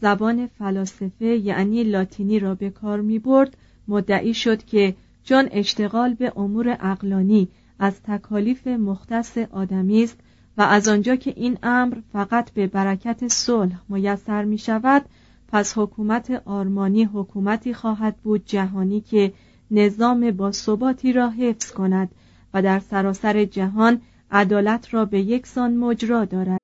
زبان فلاسفه یعنی لاتینی را به کار می برد. مدعی شد که چون اشتغال به امور اقلانی از تکالیف مختص آدمی است و از آنجا که این امر فقط به برکت صلح میسر می شود پس حکومت آرمانی حکومتی خواهد بود جهانی که نظام با ثباتی را حفظ کند و در سراسر جهان عدالت را به یکسان مجرا دارد.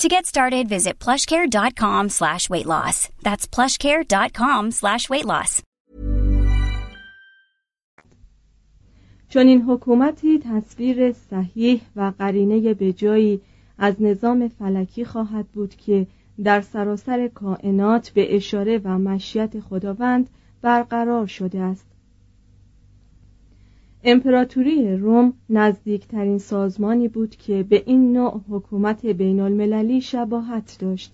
To get started, visit plushcare.com slash weight loss. That's plushcare.com slash weight loss. چون این حکومتی تصویر صحیح و قرینه به جایی از نظام فلکی خواهد بود که در سراسر کائنات به اشاره و مشیت خداوند برقرار شده است امپراتوری روم نزدیکترین سازمانی بود که به این نوع حکومت بین المللی شباهت داشت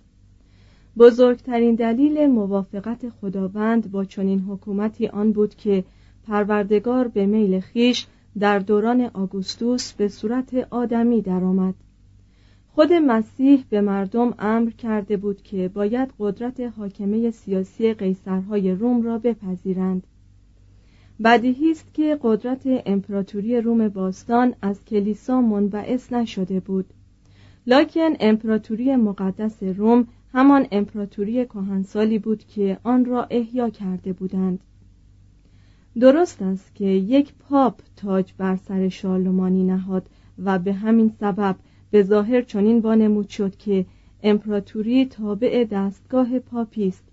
بزرگترین دلیل موافقت خداوند با چنین حکومتی آن بود که پروردگار به میل خیش در دوران آگوستوس به صورت آدمی درآمد. خود مسیح به مردم امر کرده بود که باید قدرت حاکمه سیاسی قیصرهای روم را بپذیرند بدیهی است که قدرت امپراتوری روم باستان از کلیسا منبعث نشده بود. لکن امپراتوری مقدس روم همان امپراتوری کهنسالی بود که آن را احیا کرده بودند. درست است که یک پاپ تاج بر سر شارلمانی نهاد و به همین سبب به ظاهر چنین وانمود شد که امپراتوری تابع دستگاه پاپی است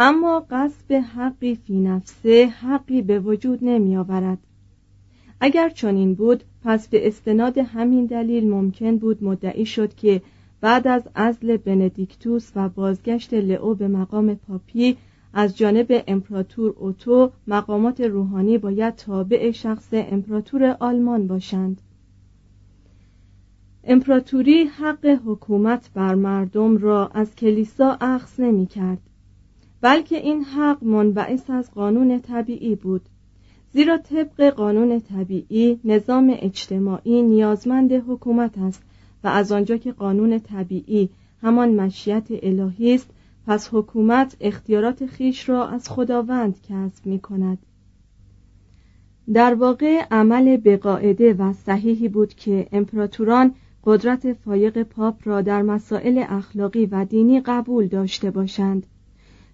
اما قصب حقی فی نفسه حقی به وجود نمی آورد. اگر چنین بود پس به استناد همین دلیل ممکن بود مدعی شد که بعد از ازل بندیکتوس و بازگشت لئو به مقام پاپی از جانب امپراتور اوتو مقامات روحانی باید تابع شخص امپراتور آلمان باشند. امپراتوری حق حکومت بر مردم را از کلیسا اخذ نمی کرد. بلکه این حق منبعث از قانون طبیعی بود. زیرا طبق قانون طبیعی نظام اجتماعی نیازمند حکومت است و از آنجا که قانون طبیعی همان مشیت الهی است پس حکومت اختیارات خیش را از خداوند کسب می کند در واقع عمل بقاعده و صحیحی بود که امپراتوران قدرت فایق پاپ را در مسائل اخلاقی و دینی قبول داشته باشند.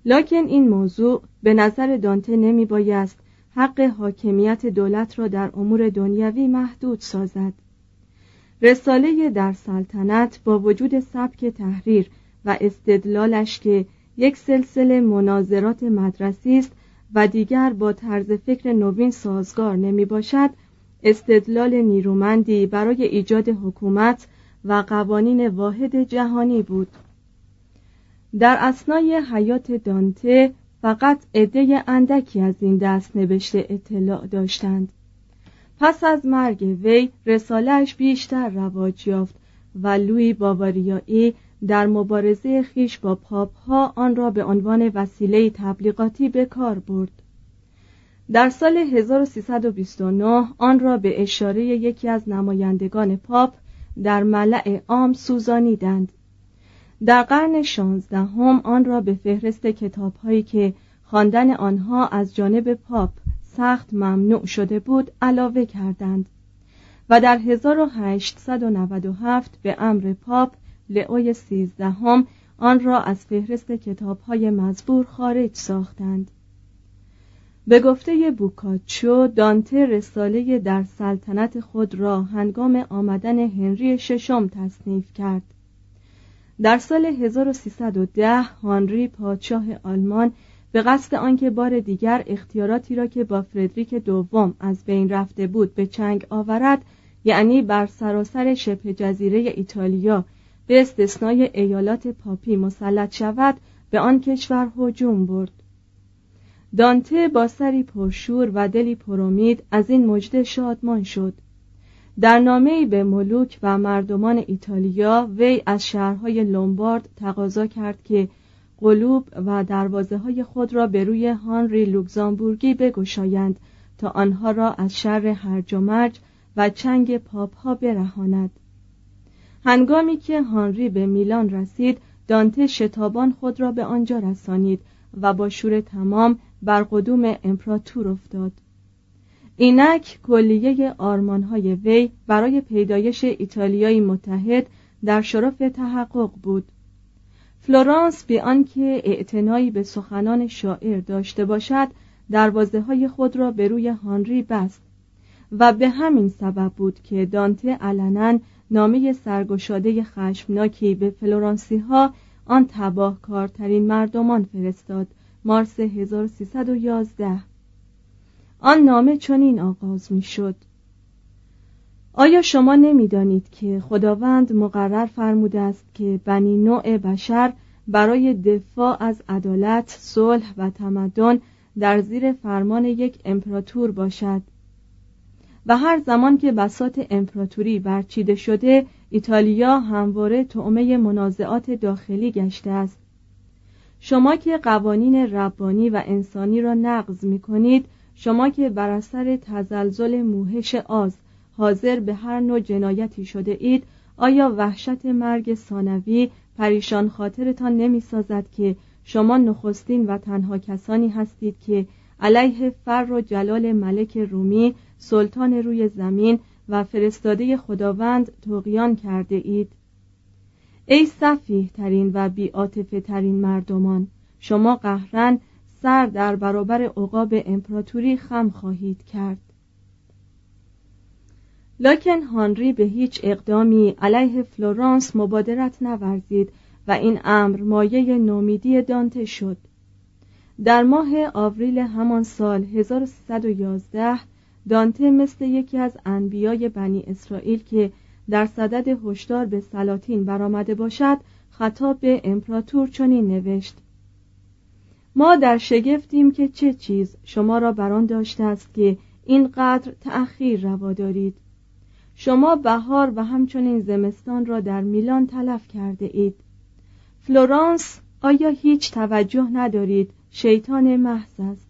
لکن این موضوع به نظر دانته نمی بایست حق حاکمیت دولت را در امور دنیوی محدود سازد. رساله در سلطنت با وجود سبک تحریر و استدلالش که یک سلسله مناظرات مدرسی است و دیگر با طرز فکر نوین سازگار نمی باشد استدلال نیرومندی برای ایجاد حکومت و قوانین واحد جهانی بود. در اسنای حیات دانته فقط عده اندکی از این دست نوشته اطلاع داشتند. پس از مرگ وی رسالهش بیشتر رواج یافت و لوی باواریایی در مبارزه خیش با پاپ ها آن را به عنوان وسیله تبلیغاتی به کار برد. در سال 1329 آن را به اشاره یکی از نمایندگان پاپ در ملع عام سوزانیدند. در قرن شانزدهم آن را به فهرست کتابهایی که خواندن آنها از جانب پاپ سخت ممنوع شده بود علاوه کردند و در 1897 به امر پاپ لئوی سیزدهم آن را از فهرست کتابهای مزبور خارج ساختند. به گفته بوکاچو دانته رساله در سلطنت خود را هنگام آمدن هنری ششم تصنیف کرد. در سال 1310 هانری پادشاه آلمان به قصد آنکه بار دیگر اختیاراتی را که با فردریک دوم از بین رفته بود به چنگ آورد یعنی بر سراسر شبه جزیره ایتالیا به استثنای ایالات پاپی مسلط شود به آن کشور هجوم برد. دانته با سری پرشور و دلی پرامید از این مژده شادمان شد. در نامه‌ای به ملوک و مردمان ایتالیا وی از شهرهای لومبارد تقاضا کرد که قلوب و دروازه های خود را به روی هانری لوکزامبورگی بگشایند تا آنها را از شر هرج و مرج و چنگ پاپ ها برهاند. هنگامی که هانری به میلان رسید دانته شتابان خود را به آنجا رسانید و با شور تمام بر قدوم امپراتور افتاد. اینک کلیه آرمانهای وی برای پیدایش ایتالیایی متحد در شرف تحقق بود. فلورانس به آنکه اعتنایی به سخنان شاعر داشته باشد دروازه های خود را به روی هانری بست و به همین سبب بود که دانته علنا نامه سرگشاده خشمناکی به فلورانسی ها آن تباه کارترین مردمان فرستاد. مارس 1311 آن نامه چنین آغاز می شد آیا شما نمی‌دانید که خداوند مقرر فرموده است که بنی نوع بشر برای دفاع از عدالت، صلح و تمدن در زیر فرمان یک امپراتور باشد؟ و هر زمان که بسات امپراتوری برچیده شده ایتالیا همواره تعمه منازعات داخلی گشته است. شما که قوانین ربانی و انسانی را نقض می کنید شما که بر اثر تزلزل موهش آز حاضر به هر نوع جنایتی شده اید آیا وحشت مرگ ثانوی پریشان خاطرتان نمی سازد که شما نخستین و تنها کسانی هستید که علیه فر و جلال ملک رومی سلطان روی زمین و فرستاده خداوند تقیان کرده اید؟ ای صفیح ترین و بیاتفه ترین مردمان شما قهرن سر در برابر عقاب امپراتوری خم خواهید کرد. لکن هانری به هیچ اقدامی علیه فلورانس مبادرت نورزید و این امر مایه نومیدی دانته شد. در ماه آوریل همان سال 1311 دانته مثل یکی از انبیای بنی اسرائیل که در صدد هشدار به سلاطین برآمده باشد خطاب به امپراتور چنین نوشت ما در شگفتیم که چه چیز شما را بران داشته است که اینقدر تأخیر روا دارید. شما بهار و همچنین زمستان را در میلان تلف کرده اید. فلورانس آیا هیچ توجه ندارید؟ شیطان محض است.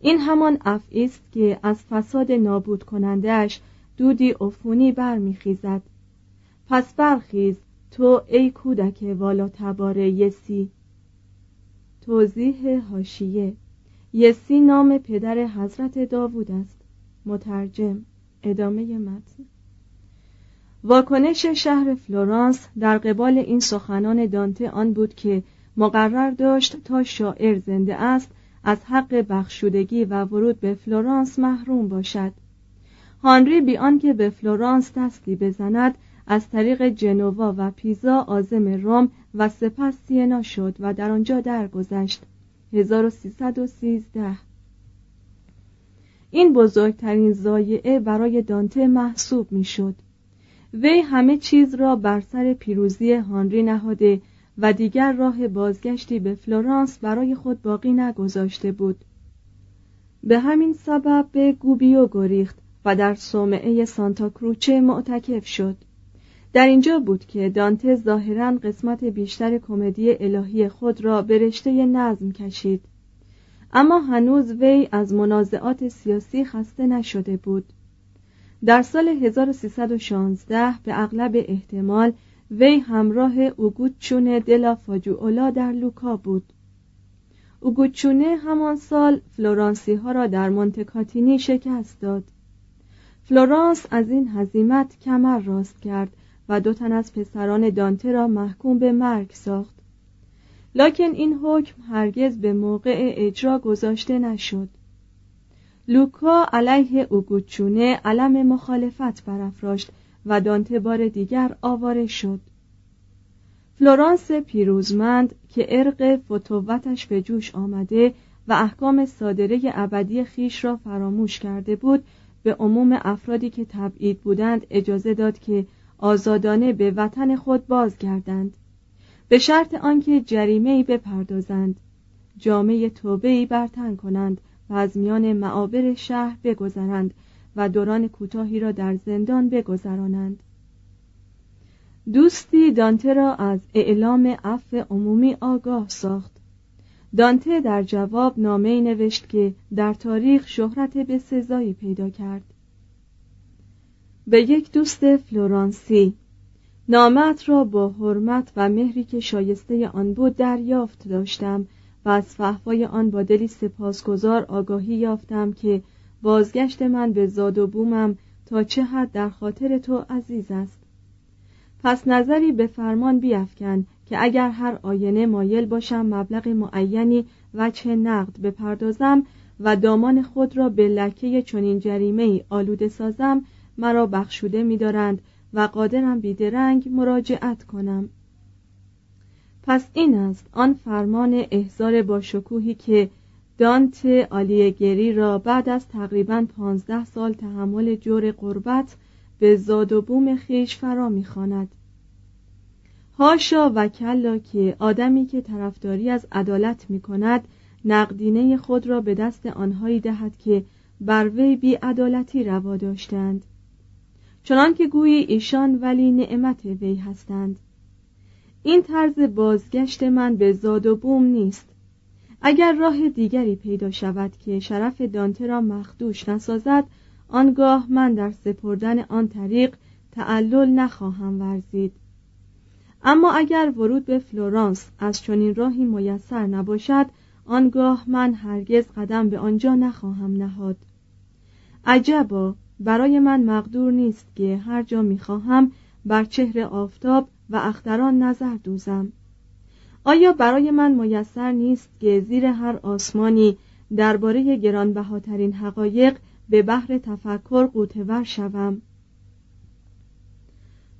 این همان افعی است که از فساد نابود کنندهش دودی عفونی برمیخیزد. پس برخیز تو ای کودک والا تباره یسی. توضیح حاشیه یسی نام پدر حضرت داوود است. مترجم. ادامه متن. واکنش شهر فلورانس در قبال این سخنان دانته آن بود که مقرر داشت تا شاعر زنده است از حق بخشودگی و ورود به فلورانس محروم باشد. هانری بی آنکه به فلورانس دستی بزند از طریق جنوا و پیزا عازم روم و سپس سیینا شد و در آنجا درگذشت. 1313 این بزرگترین ضایعه برای دانته محسوب می‌شد. وی همه چیز را بر سر پیروزی هانری نهاده و دیگر راه بازگشتی به فلورانس برای خود باقی نگذاشته بود. به همین سبب به گوبیو گریخت و در صومعه سانتا کروچه معتکف شد. در اینجا بود که دانته ظاهرا قسمت بیشتر کمدی الهی خود را به رشته نظم کشید. اما هنوز وی از منازعات سیاسی خسته نشده بود. در سال 1316 به اغلب احتمال وی همراه اوگوچونه دلا فاجوولا در لوکا بود. اوگوچونه همان سال فلورانسی ها را در مونتکاتینی شکست داد. فلورانس از این هزیمت کمر راست کرد و دو تن از پسران دانته را محکوم به مرگ ساخت. لکن این حکم هرگز به موقع اجرا گذاشته نشد. لوکا علیه اوگوچونه علم مخالفت برافراشت و دانته بار دیگر آواره شد. فلورانس پیروزمند که ارق فتوتش به جوش آمده و احکام صادره ابدی خیش را فراموش کرده بود به عموم افرادی که تبعید بودند اجازه داد که آزادانه به وطن خود بازگردند به شرط آنکه جریمه ای بپردازند. جامعه توبه ای برتن کنند و از میان معابر شهر بگذرند و دوران کوتاهی را در زندان بگذرانند. دوستی دانته را از اعلام عفو عمومی آگاه ساخت. دانته در جواب نامه نوشت که در تاریخ شهرت به سزایی پیدا کرد. به یک دوست فلورانسی. نامت را با حرمت و مهری که شایسته آن بود دریافت داشتم و از فحوای آن با دلی سپاسگزار آگاهی یافتم که بازگشت من به زاد و بومم تا چه حد در خاطر تو عزیز است. پس نظری به فرمان بیافکن که اگر هر آینه مایل باشم مبلغ معینی و چه نقد بپردازم و دامان خود را به لکه چنین جریمه ای آلوده سازم مرا بخشوده می‌دارند و قادرم بیدرنگ مراجعت کنم. پس این است آن فرمان احزار با شکوهی که دانت آلیگری را بعد از تقریبا پانزده سال تحمل جور قربت به زاد و بوم خیش فرا می‌خواند. هاشا و کلا که آدمی که طرفداری از عدالت می کند نقدینه خود را به دست آنهایی دهد که بر وی عدالتی روا داشتند. چنان که گویی ایشان ولی نعمت وی هستند. این طرز بازگشت من به زاد و بوم نیست. اگر راه دیگری پیدا شود که شرف دانته را مخدوش نسازد آنگاه من در سپردن آن طریق تعلل نخواهم ورزید. اما اگر ورود به فلورانس از چنین راهی میسر نباشد آنگاه من هرگز قدم به آنجا نخواهم نهاد. عجبا برای من مقدور نیست که هر جا می‌خواهم بر چهره آفتاب و اختران نظر دوزم. آیا برای من میسر نیست که زیر هر آسمانی درباره گرانبهاترین حقایق به بحر تفکر قوتور شوم؟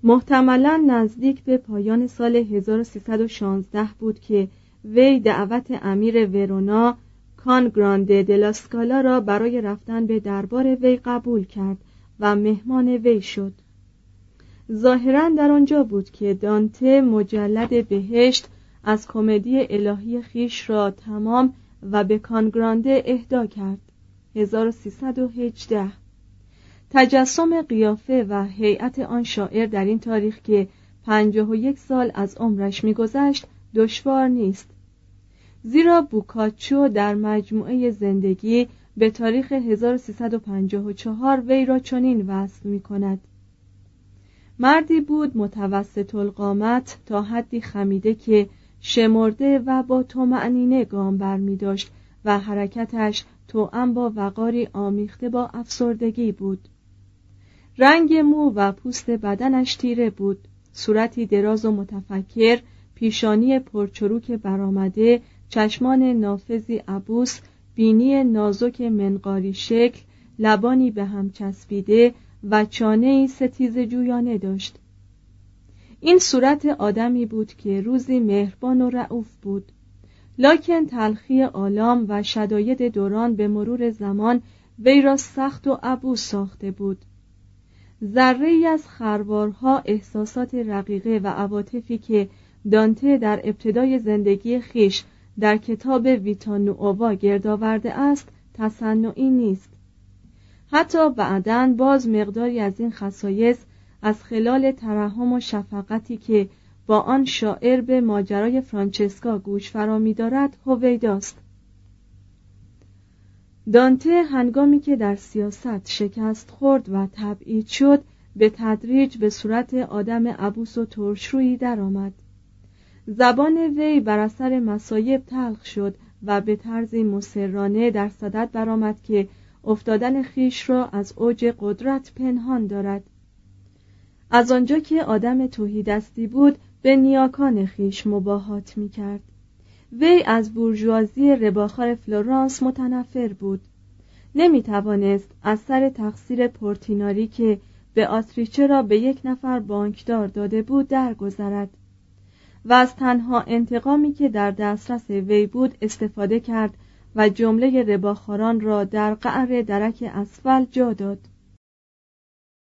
محتملا نزدیک به پایان سال 1316 بود که وی دعوت امیر ورونا کان گرانده دلاسکالا را برای رفتن به دربار وی قبول کرد و مهمان وی شد. ظاهرا در آنجا بود که دانته مجلد بهشت از کمدی الهی خیش را تمام و به کانگرانده اهدا کرد. 1318 تجسم قیافه و هیئت آن شاعر در این تاریخ که پنجاه و یک سال از عمرش میگذشت دشوار نیست. زیرا بوکاچو در مجموعه زندگی به تاریخ 1354 وی را چنین وصف می کند مردی بود متوسط القامت تا حدی خمیده که شمرده و با معنینه گام بر می داشت و حرکتش توأم با وقاری آمیخته با افسردگی بود. رنگ مو و پوست بدنش تیره بود. صورتی دراز و متفکر پیشانی پرچروک برآمده چشمان نافذی عبوس بینی نازک منقاری شکل لبانی به هم چسبیده و چانه ستیز جویانه داشت. این صورت آدمی بود که روزی مهربان و رعوف بود. لکن تلخی آلام و شداید دوران به مرور زمان وی را سخت و عبوس ساخته بود. ذره ای از خروارها احساسات رقیقه و عواطفی که دانته در ابتدای زندگی خیش در کتاب ویتانووا گرد آورده است تصنعی نیست. حتی بعدا باز مقداری از این خصایص از خلال ترحم و شفقتی که با آن شاعر به ماجرای فرانچسکا گوش فرا می‌دارد هویداست دانته هنگامی که در سیاست شکست خورد و تبعید شد به تدریج به صورت آدم عبوس و ترشرویی درآمد. زبان وی بر اثر مصایب تلخ شد و به طرزی مسررانه در صدد برآمد که افتادن خیش را از اوج قدرت پنهان دارد. از آنجا که آدم توهیدستی بود به نیاکان خیش مباهات می کرد وی از بورژوازی رباخار فلورانس متنفر بود. نمی توانست از سر تقصیر پورتیناری که به آتریچه را به یک نفر بانکدار داده بود درگذرد. و از تنها انتقامی که در دسترس وی بود استفاده کرد و جمله رباخاران را در قعر درک اسفل جا داد.